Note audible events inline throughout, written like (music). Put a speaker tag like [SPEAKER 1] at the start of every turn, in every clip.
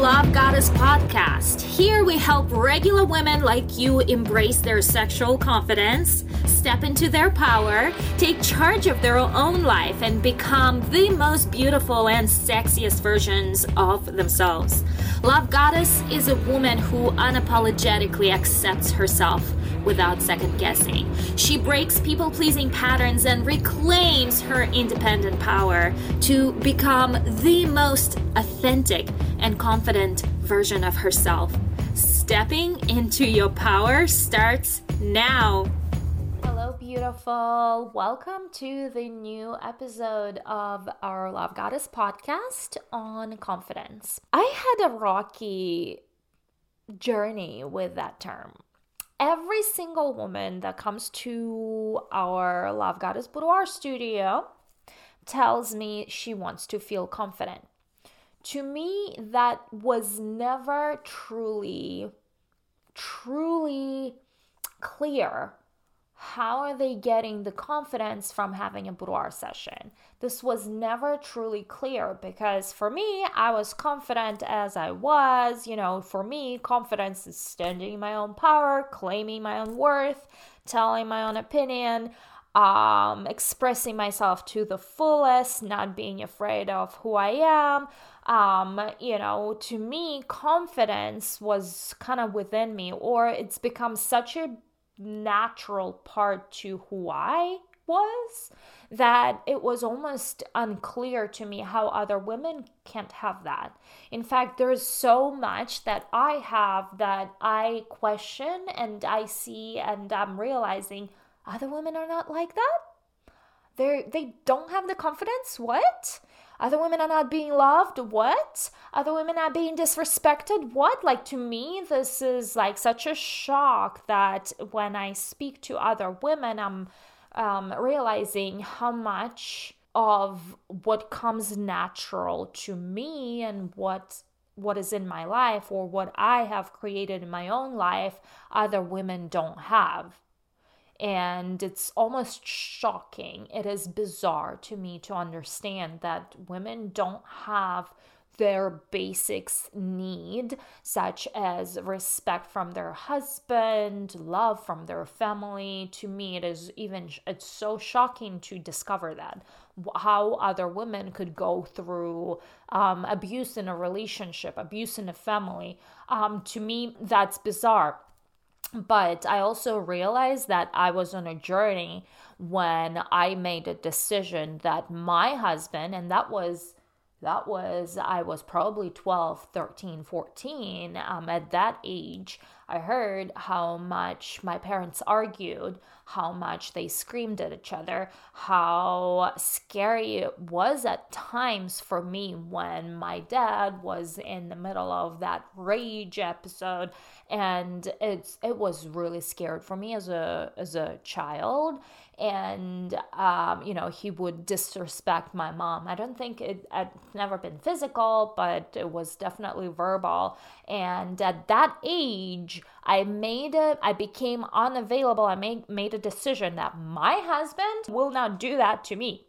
[SPEAKER 1] Love Goddess podcast. Here we help regular women like you embrace their sexual confidence, step into their power, take charge of their own life, and become the most beautiful and sexiest versions of themselves. Love Goddess is a woman who unapologetically accepts herself without second guessing. She breaks people pleasing patterns and reclaims her independent power to become the most authentic and confident version of herself. Stepping into your power starts now. Hello, beautiful. Welcome to the new episode of our Love Goddess podcast on confidence. I had a rocky journey with that term every single woman that comes to our Love Goddess Boudoir studio tells me she wants to feel confident. To me, that was never truly, truly clear how are they getting the confidence from having a boudoir session? This was never truly clear because for me, I was confident as I was. You know, for me, confidence is standing in my own power, claiming my own worth, telling my own opinion, um, expressing myself to the fullest, not being afraid of who I am. Um, you know, to me, confidence was kind of within me, or it's become such a natural part to who I was that it was almost unclear to me how other women can't have that. In fact, there's so much that I have that I question and I see and I'm realizing other women are not like that. They they don't have the confidence. What? Other women are not being loved. What? Other women are being disrespected. What? Like to me, this is like such a shock that when I speak to other women, I'm um, realizing how much of what comes natural to me and what what is in my life or what I have created in my own life other women don't have and it's almost shocking. It is bizarre to me to understand that women don't have their basics need, such as respect from their husband, love from their family. To me, it is even, it's so shocking to discover that. How other women could go through um, abuse in a relationship, abuse in a family. Um, to me, that's bizarre but I also realized that I was on a journey when I made a decision that my husband, and that was that was i was probably 12 13 14 um, at that age i heard how much my parents argued how much they screamed at each other how scary it was at times for me when my dad was in the middle of that rage episode. And it's it was really scared for me as a as a child. And um, you know he would disrespect my mom. I don't think it had never been physical but it was definitely verbal. And at that age i made it i became unavailable i made, made a decision that my husband will not do that to me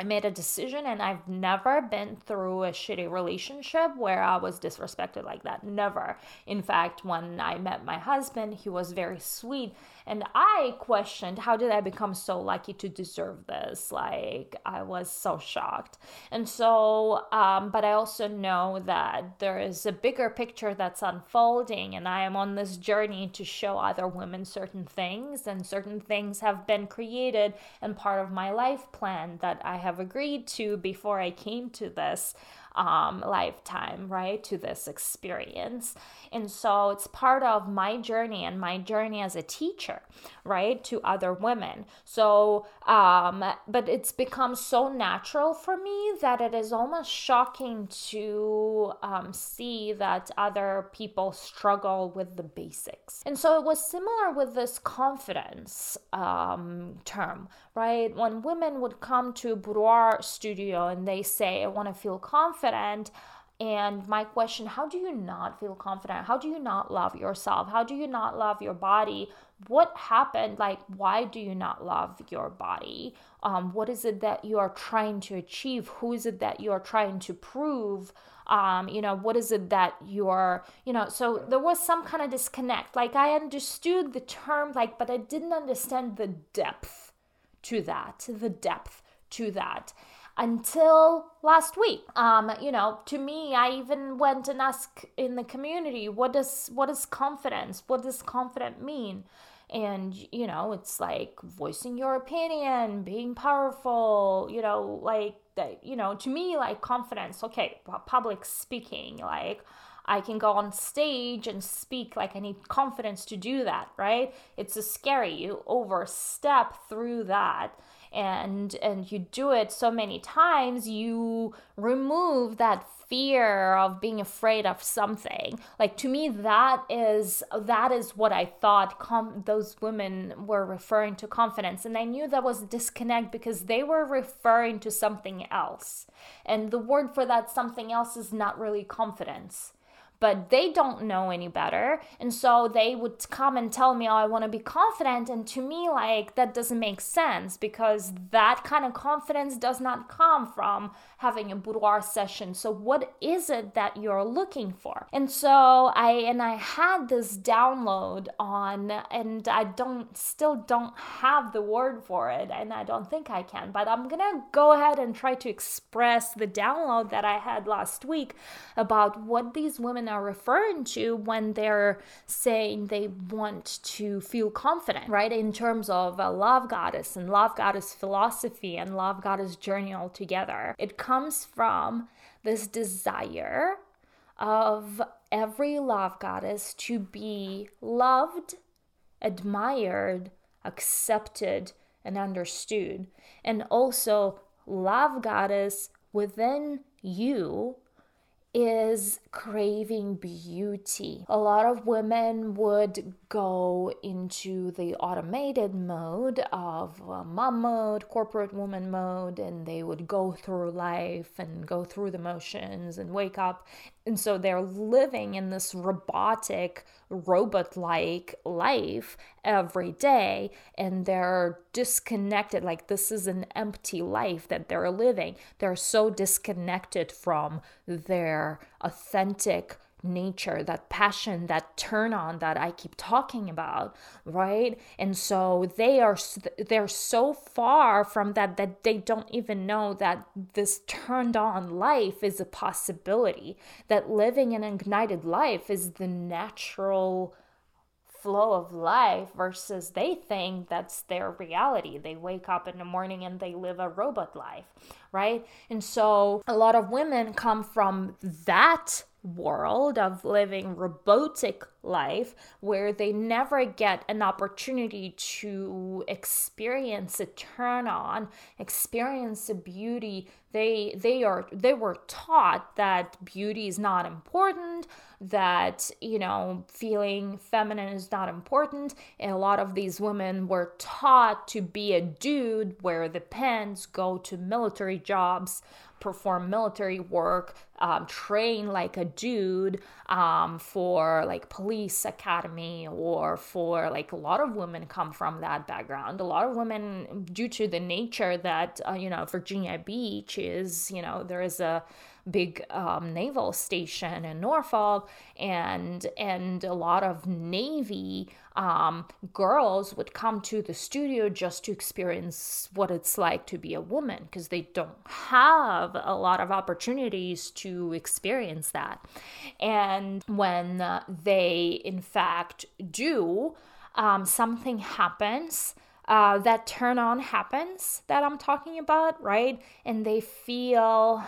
[SPEAKER 1] I made a decision and I've never been through a shitty relationship where I was disrespected like that. Never. In fact, when I met my husband, he was very sweet and I questioned how did I become so lucky to deserve this? Like, I was so shocked. And so, um, but I also know that there is a bigger picture that's unfolding, and I am on this journey to show other women certain things, and certain things have been created and part of my life plan that I have agreed to before I came to this um, lifetime, right, to this experience. And so it's part of my journey and my journey as a teacher, right, to other women. So, um, but it's become so natural for me that it is almost shocking to um, see that other people struggle with the basics. And so it was similar with this confidence um, term, right? When women would come to boudoir studio and they say, I want to feel confident confident And my question how do you not feel confident? How do you not love yourself? How do you not love your body? What happened? Like, why do you not love your body? Um, what is it that you are trying to achieve? Who is it that you are trying to prove? Um, you know, what is it that you're, you know, so there was some kind of disconnect. Like, I understood the term, like, but I didn't understand the depth to that, the depth to that until last week. Um, you know, to me, I even went and asked in the community, what does what is confidence? What does confident mean? And you know, it's like voicing your opinion, being powerful. You know, like that. You know, to me, like confidence. Okay, public speaking, like. I can go on stage and speak like I need confidence to do that, right? It's a scary. You overstep through that and and you do it so many times you remove that fear of being afraid of something like to me that is that is what i thought com- those women were referring to confidence and i knew that was a disconnect because they were referring to something else and the word for that something else is not really confidence but they don't know any better. And so they would come and tell me, Oh, I want to be confident. And to me, like, that doesn't make sense because that kind of confidence does not come from having a boudoir session. So, what is it that you're looking for? And so I, and I had this download on, and I don't, still don't have the word for it. And I don't think I can, but I'm gonna go ahead and try to express the download that I had last week about what these women are referring to when they're saying they want to feel confident, right? In terms of a love goddess and love goddess philosophy and love goddess journey altogether. It comes from this desire of every love goddess to be loved, admired, accepted, and understood. And also, love goddess within you is craving beauty. A lot of women would go into the automated mode of uh, mom mode, corporate woman mode, and they would go through life and go through the motions and wake up. And so they're living in this robotic, robot like life every day, and they're disconnected. Like, this is an empty life that they're living. They're so disconnected from their authentic nature, that passion, that turn on that I keep talking about, right? And so they are they're so far from that that they don't even know that this turned on life is a possibility, that living an ignited life is the natural flow of life versus they think that's their reality. They wake up in the morning and they live a robot life, right? And so a lot of women come from that world of living robotic life where they never get an opportunity to experience a turn on experience a beauty. They they are they were taught that beauty is not important that you know feeling feminine is not important. And a lot of these women were taught to be a dude wear the pants go to military jobs perform military work, um, train like a dude um, for like police academy or for like a lot of women come from that background. A lot of women, due to the nature that, uh, you know, Virginia Beach is, you know, there is a big um, naval station in Norfolk, and and a lot of Navy um, girls would come to the studio just to experience what it's like to be a woman because they don't have a lot of opportunities to experience that. And when uh, they, in fact, do, um, something happens. Uh, that turn on happens that I'm talking about, right? And they feel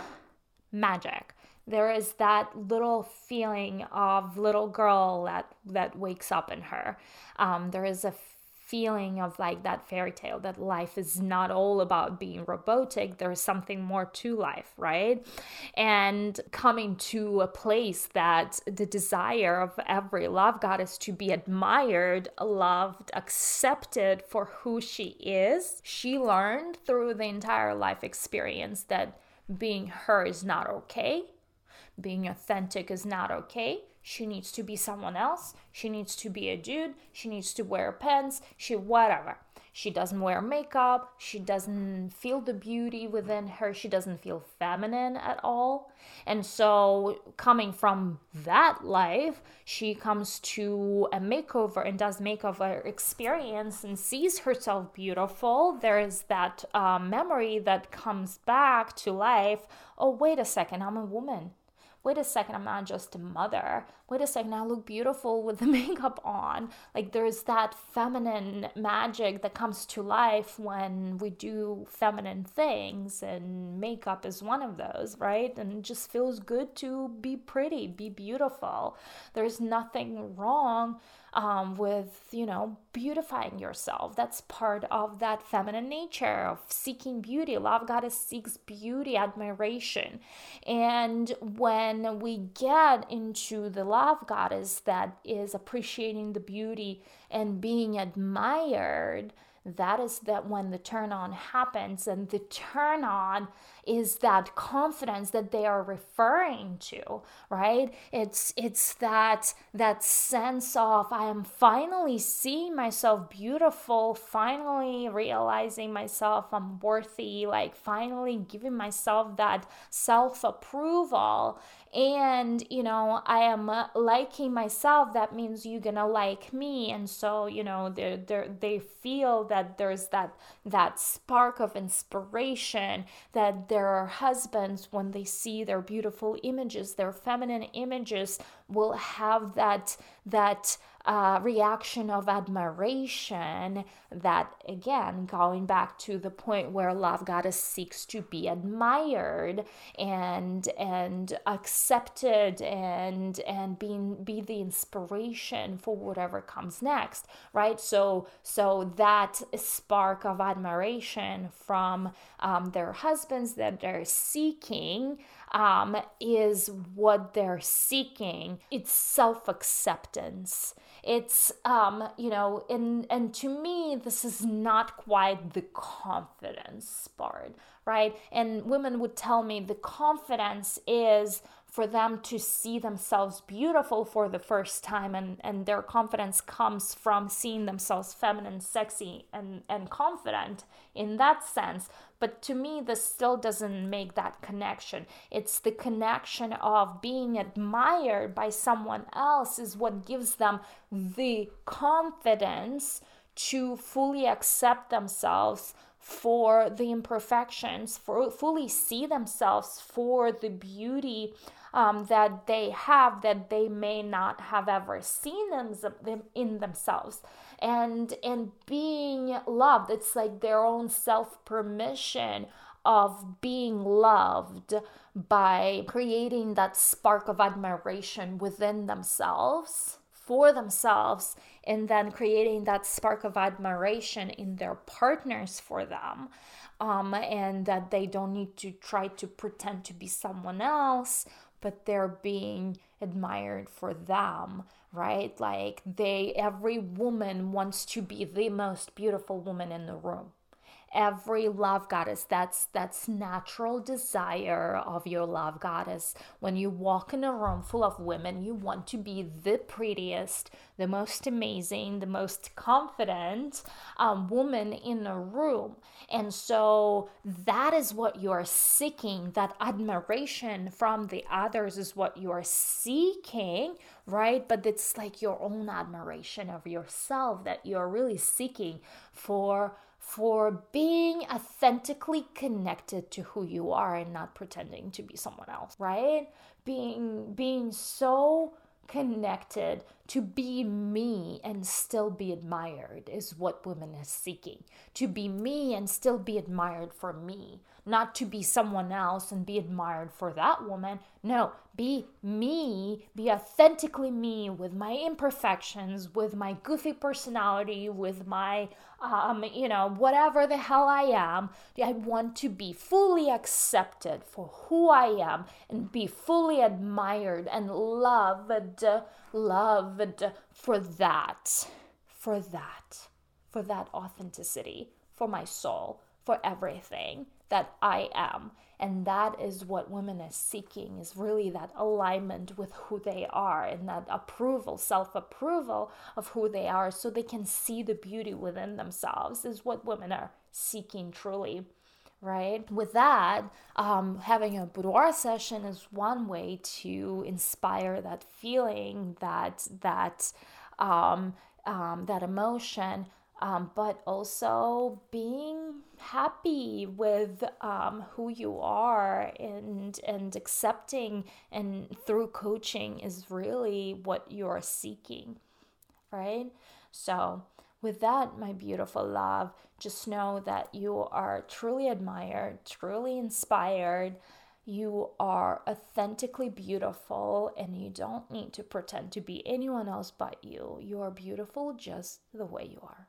[SPEAKER 1] magic. There is that little feeling of little girl that that wakes up in her. Um, there is a feeling of like that fairy tale that life is not all about being robotic. There's something more to life right? And coming to a place that the desire of every love goddess to be admired loved accepted for who she is. She learned through the entire life experience that being her is not okay being authentic is not okay. She needs to be someone else. She needs to be a dude. She needs to wear pants. She, whatever. She doesn't wear makeup. She doesn't feel the beauty within her. She doesn't feel feminine at all. And so, coming from that life, she comes to a makeover and does makeover experience and sees herself beautiful. There is that uh, memory that comes back to life. Oh, wait a second, I'm a woman wait a second, I'm not just a mother. Wait a second, I look beautiful with the (laughs) makeup on. Like there's that feminine magic that comes to life when we do feminine things, and makeup is one of those, right? And it just feels good to be pretty, be beautiful. There's nothing wrong um, with, you know, beautifying yourself. That's part of that feminine nature of seeking beauty. Love Goddess seeks beauty, admiration. And when we get into the Love Goddess that is appreciating the beauty and being admired, that is that when the turn on happens and the turn on is that confidence that they are referring to right? It's it's that that sense of i am finally seeing myself beautiful finally realizing myself i'm worthy like finally giving myself that self approval and you know i am uh, liking myself that means you're gonna like me. And so you know they they they feel that there's that that spark of inspiration that their husbands when they see their beautiful images their feminine images will have that that uh, reaction of admiration that again going back to the point where love goddess seeks to be admired and and accepted and and being be the inspiration for whatever comes next right? So so that spark of admiration from um, their husbands that they're seeking um, is what they're seeking. It's self acceptance. It's, um, you know, and, and to me, this is not quite the confidence part, right? And women would tell me the confidence is for them to see themselves beautiful for the first time and, and their confidence comes from seeing themselves feminine sexy and, and confident in that sense. But to me this still doesn't make that connection. It's the connection of being admired by someone else is what gives them the confidence to fully accept themselves for the imperfections, for fully see themselves for the beauty um, that they have that they may not have ever seen them, in themselves. And and being loved it's like their own self permission of being loved by creating that spark of admiration within themselves for themselves and then creating that spark of admiration in their partners for them um, and that they don't need to try to pretend to be someone else but they're being admired for them right? Like they every woman wants to be the most beautiful woman in the room every love goddess that's that's natural desire of your love goddess. When you walk in a room full of women you want to be the prettiest the most amazing the most confident um, woman in a room. And so that is what you're seeking. That admiration from the others is what you're seeking right? But it's like your own admiration of yourself that you're really seeking for for being authentically connected to who you are and not pretending to be someone else, right? Being being so connected to be me and still be admired is what women are seeking. To be me and still be admired for me not to be someone else and be admired for that woman. No, be me, be authentically me with my imperfections, with my goofy personality, with my, um, you know, whatever the hell I am. I want to be fully accepted for who I am and be fully admired and loved, loved for that, for that, for that authenticity, for my soul for everything that I am. And that is what women are seeking is really that alignment with who they are and that approval, self approval of who they are so they can see the beauty within themselves is what women are seeking truly right? With that, um, having a boudoir session is one way to inspire that feeling, that that um, um, that emotion, um, but also being happy with um, who you are and and accepting and through coaching is really what you're seeking, right? So with that, my beautiful love, just know that you are truly admired, truly inspired. You are authentically beautiful, and you don't need to pretend to be anyone else but you. You are beautiful just the way you are.